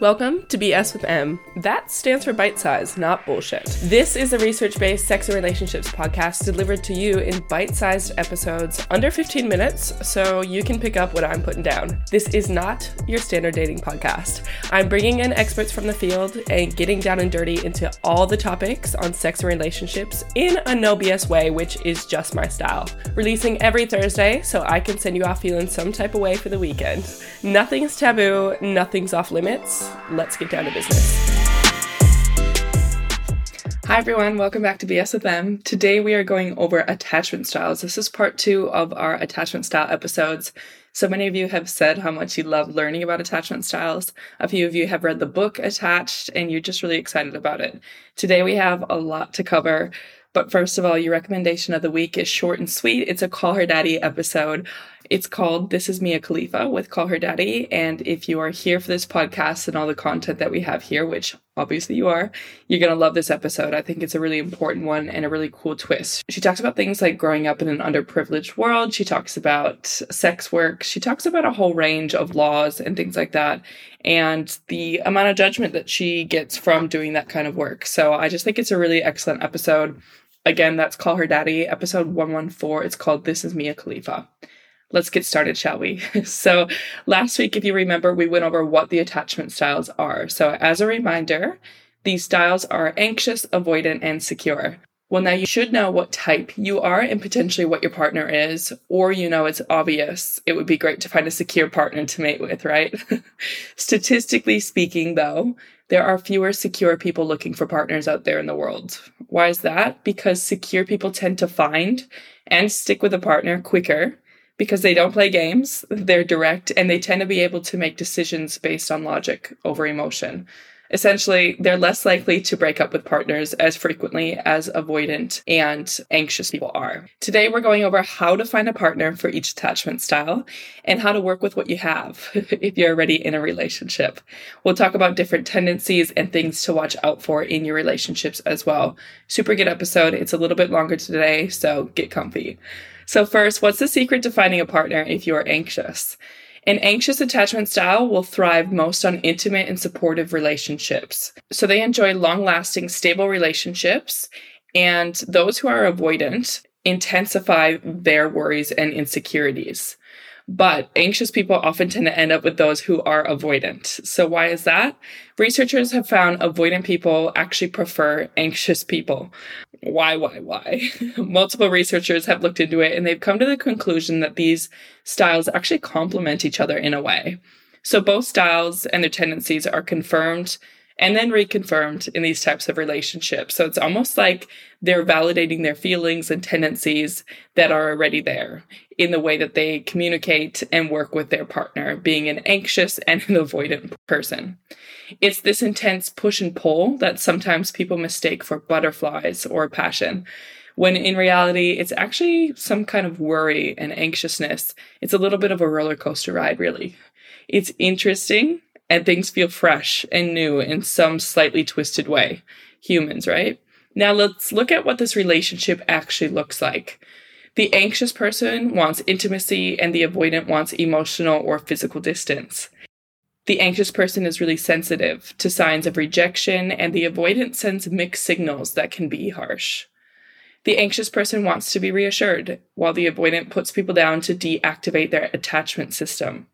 Welcome to BS with M. That stands for bite size, not bullshit. This is a research based sex and relationships podcast delivered to you in bite sized episodes under 15 minutes so you can pick up what I'm putting down. This is not your standard dating podcast. I'm bringing in experts from the field and getting down and dirty into all the topics on sex and relationships in a no BS way, which is just my style. Releasing every Thursday so I can send you off feeling some type of way for the weekend. Nothing's taboo, nothing's off limits let's get down to business. Hi everyone, welcome back to BS with M. Today we are going over attachment styles. This is part two of our attachment style episodes. So many of you have said how much you love learning about attachment styles. A few of you have read the book Attached and you're just really excited about it. Today we have a lot to cover. But first of all, your recommendation of the week is short and sweet. It's a Call Her Daddy episode. It's called This is Mia Khalifa with Call Her Daddy. And if you are here for this podcast and all the content that we have here, which obviously you are, you're going to love this episode. I think it's a really important one and a really cool twist. She talks about things like growing up in an underprivileged world. She talks about sex work. She talks about a whole range of laws and things like that and the amount of judgment that she gets from doing that kind of work. So I just think it's a really excellent episode. Again, that's Call Her Daddy, episode 114. It's called This is Mia Khalifa. Let's get started, shall we? so, last week, if you remember, we went over what the attachment styles are. So, as a reminder, these styles are anxious, avoidant, and secure. Well, now you should know what type you are and potentially what your partner is, or you know it's obvious. It would be great to find a secure partner to mate with, right? Statistically speaking, though, there are fewer secure people looking for partners out there in the world. Why is that? Because secure people tend to find and stick with a partner quicker because they don't play games, they're direct, and they tend to be able to make decisions based on logic over emotion. Essentially, they're less likely to break up with partners as frequently as avoidant and anxious people are. Today, we're going over how to find a partner for each attachment style and how to work with what you have if you're already in a relationship. We'll talk about different tendencies and things to watch out for in your relationships as well. Super good episode. It's a little bit longer today, so get comfy. So, first, what's the secret to finding a partner if you're anxious? An anxious attachment style will thrive most on intimate and supportive relationships. So they enjoy long lasting, stable relationships. And those who are avoidant intensify their worries and insecurities. But anxious people often tend to end up with those who are avoidant. So, why is that? Researchers have found avoidant people actually prefer anxious people. Why, why, why? Multiple researchers have looked into it and they've come to the conclusion that these styles actually complement each other in a way. So, both styles and their tendencies are confirmed and then reconfirmed in these types of relationships. So it's almost like they're validating their feelings and tendencies that are already there in the way that they communicate and work with their partner, being an anxious and an avoidant person. It's this intense push and pull that sometimes people mistake for butterflies or passion. When in reality, it's actually some kind of worry and anxiousness. It's a little bit of a roller coaster ride, really. It's interesting and things feel fresh and new in some slightly twisted way. Humans, right? Now let's look at what this relationship actually looks like. The anxious person wants intimacy and the avoidant wants emotional or physical distance. The anxious person is really sensitive to signs of rejection, and the avoidant sends mixed signals that can be harsh. The anxious person wants to be reassured, while the avoidant puts people down to deactivate their attachment system.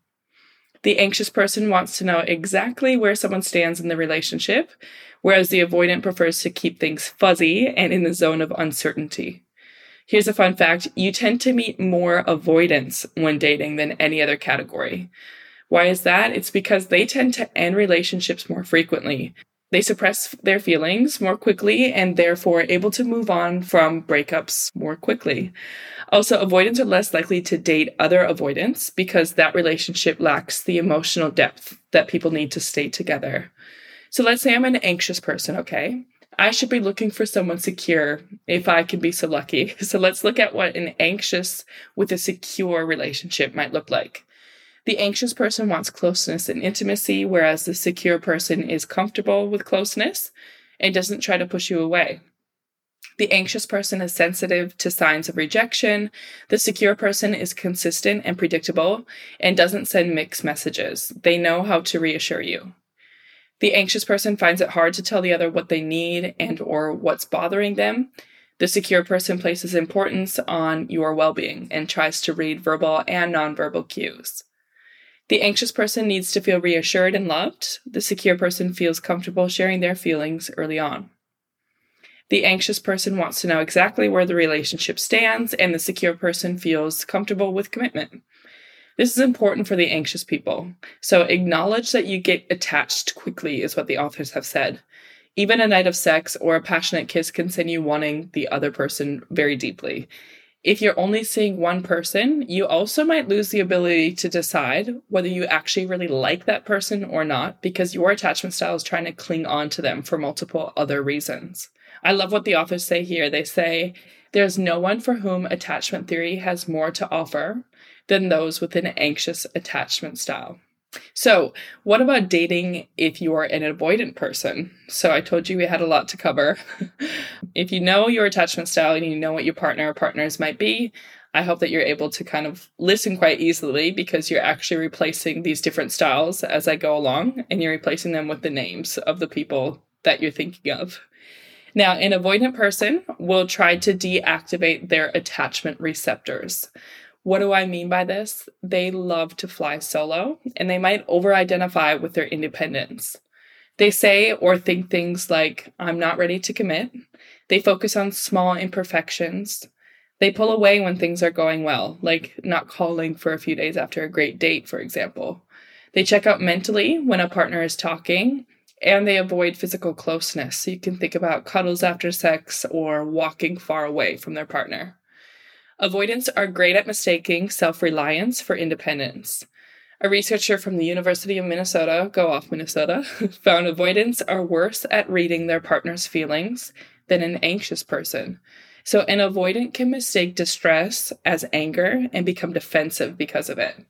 The anxious person wants to know exactly where someone stands in the relationship, whereas the avoidant prefers to keep things fuzzy and in the zone of uncertainty. Here's a fun fact you tend to meet more avoidants when dating than any other category. Why is that? It's because they tend to end relationships more frequently. They suppress their feelings more quickly and therefore able to move on from breakups more quickly. Also, avoidants are less likely to date other avoidants because that relationship lacks the emotional depth that people need to stay together. So let's say I'm an anxious person, okay? I should be looking for someone secure if I can be so lucky. So let's look at what an anxious with a secure relationship might look like. The anxious person wants closeness and intimacy, whereas the secure person is comfortable with closeness and doesn't try to push you away. The anxious person is sensitive to signs of rejection. The secure person is consistent and predictable and doesn't send mixed messages. They know how to reassure you. The anxious person finds it hard to tell the other what they need and or what's bothering them. The secure person places importance on your well-being and tries to read verbal and nonverbal cues. The anxious person needs to feel reassured and loved. The secure person feels comfortable sharing their feelings early on. The anxious person wants to know exactly where the relationship stands, and the secure person feels comfortable with commitment. This is important for the anxious people. So acknowledge that you get attached quickly, is what the authors have said. Even a night of sex or a passionate kiss can send you wanting the other person very deeply. If you're only seeing one person, you also might lose the ability to decide whether you actually really like that person or not because your attachment style is trying to cling on to them for multiple other reasons. I love what the authors say here. They say, There's no one for whom attachment theory has more to offer than those with an anxious attachment style. So, what about dating if you are an avoidant person? So, I told you we had a lot to cover. if you know your attachment style and you know what your partner or partners might be, I hope that you're able to kind of listen quite easily because you're actually replacing these different styles as I go along and you're replacing them with the names of the people that you're thinking of. Now, an avoidant person will try to deactivate their attachment receptors. What do I mean by this? They love to fly solo and they might over identify with their independence. They say or think things like, I'm not ready to commit. They focus on small imperfections. They pull away when things are going well, like not calling for a few days after a great date, for example. They check out mentally when a partner is talking and they avoid physical closeness. So you can think about cuddles after sex or walking far away from their partner. Avoidants are great at mistaking self reliance for independence. A researcher from the University of Minnesota, go off Minnesota, found avoidants are worse at reading their partner's feelings than an anxious person. So, an avoidant can mistake distress as anger and become defensive because of it.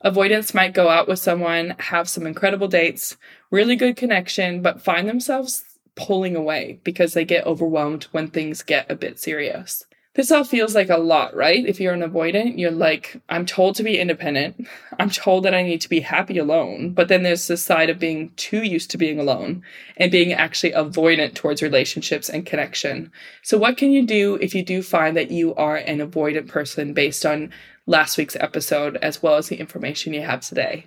Avoidants might go out with someone, have some incredible dates, really good connection, but find themselves pulling away because they get overwhelmed when things get a bit serious. This all feels like a lot, right? If you're an avoidant, you're like, I'm told to be independent. I'm told that I need to be happy alone. But then there's this side of being too used to being alone and being actually avoidant towards relationships and connection. So, what can you do if you do find that you are an avoidant person based on last week's episode, as well as the information you have today.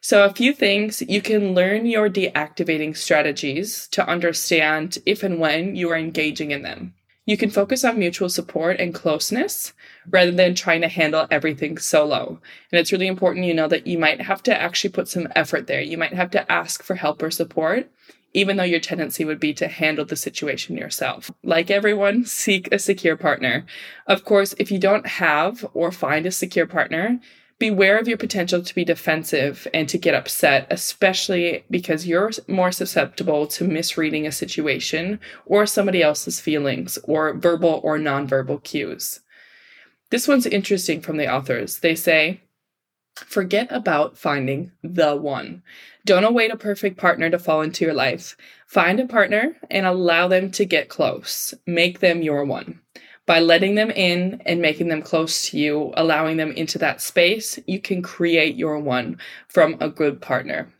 So, a few things you can learn your deactivating strategies to understand if and when you are engaging in them. You can focus on mutual support and closeness rather than trying to handle everything solo. And it's really important you know that you might have to actually put some effort there. You might have to ask for help or support even though your tendency would be to handle the situation yourself. Like everyone, seek a secure partner. Of course, if you don't have or find a secure partner, beware of your potential to be defensive and to get upset, especially because you're more susceptible to misreading a situation or somebody else's feelings or verbal or nonverbal cues. This one's interesting from the authors. They say, Forget about finding the one. Don't await a perfect partner to fall into your life. Find a partner and allow them to get close. Make them your one. By letting them in and making them close to you, allowing them into that space, you can create your one from a good partner.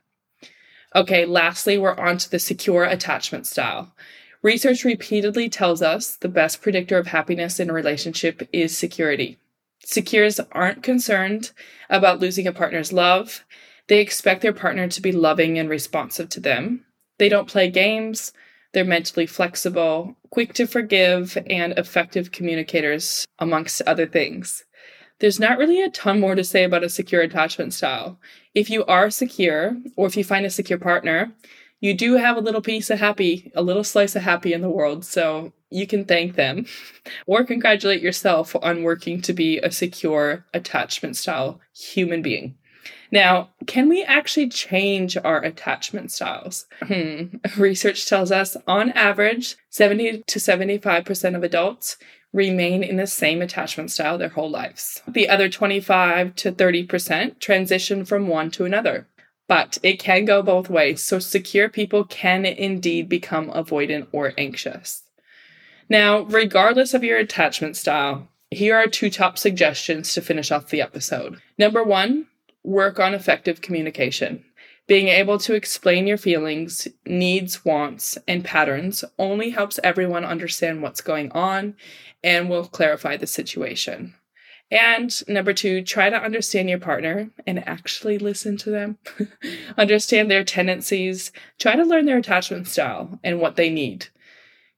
Okay, lastly, we're on to the secure attachment style. Research repeatedly tells us the best predictor of happiness in a relationship is security. Secures aren't concerned about losing a partner's love. They expect their partner to be loving and responsive to them. They don't play games. They're mentally flexible, quick to forgive, and effective communicators, amongst other things. There's not really a ton more to say about a secure attachment style. If you are secure, or if you find a secure partner, you do have a little piece of happy, a little slice of happy in the world. So you can thank them or congratulate yourself on working to be a secure attachment style human being. Now, can we actually change our attachment styles? Hmm. Research tells us on average, 70 to 75% of adults remain in the same attachment style their whole lives. The other 25 to 30% transition from one to another. But it can go both ways, so secure people can indeed become avoidant or anxious. Now, regardless of your attachment style, here are two top suggestions to finish off the episode. Number one, work on effective communication. Being able to explain your feelings, needs, wants, and patterns only helps everyone understand what's going on and will clarify the situation. And number two, try to understand your partner and actually listen to them. understand their tendencies. Try to learn their attachment style and what they need.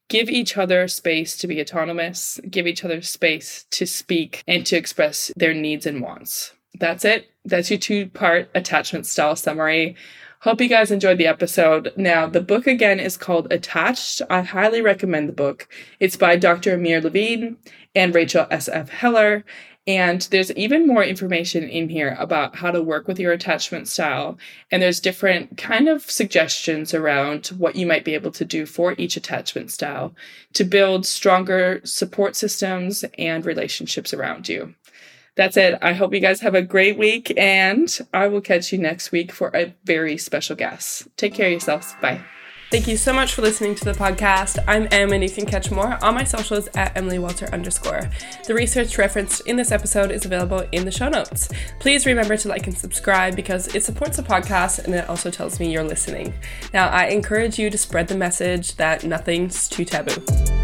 Give each other space to be autonomous. Give each other space to speak and to express their needs and wants. That's it. That's your two part attachment style summary. Hope you guys enjoyed the episode. Now, the book again is called Attached. I highly recommend the book. It's by Dr. Amir Levine and Rachel S.F. Heller. And there's even more information in here about how to work with your attachment style. And there's different kind of suggestions around what you might be able to do for each attachment style to build stronger support systems and relationships around you. That's it. I hope you guys have a great week and I will catch you next week for a very special guest. Take care of yourselves. Bye. Thank you so much for listening to the podcast. I'm Em, and you can catch more on my socials at Emily Walter underscore. The research referenced in this episode is available in the show notes. Please remember to like and subscribe because it supports the podcast and it also tells me you're listening. Now, I encourage you to spread the message that nothing's too taboo.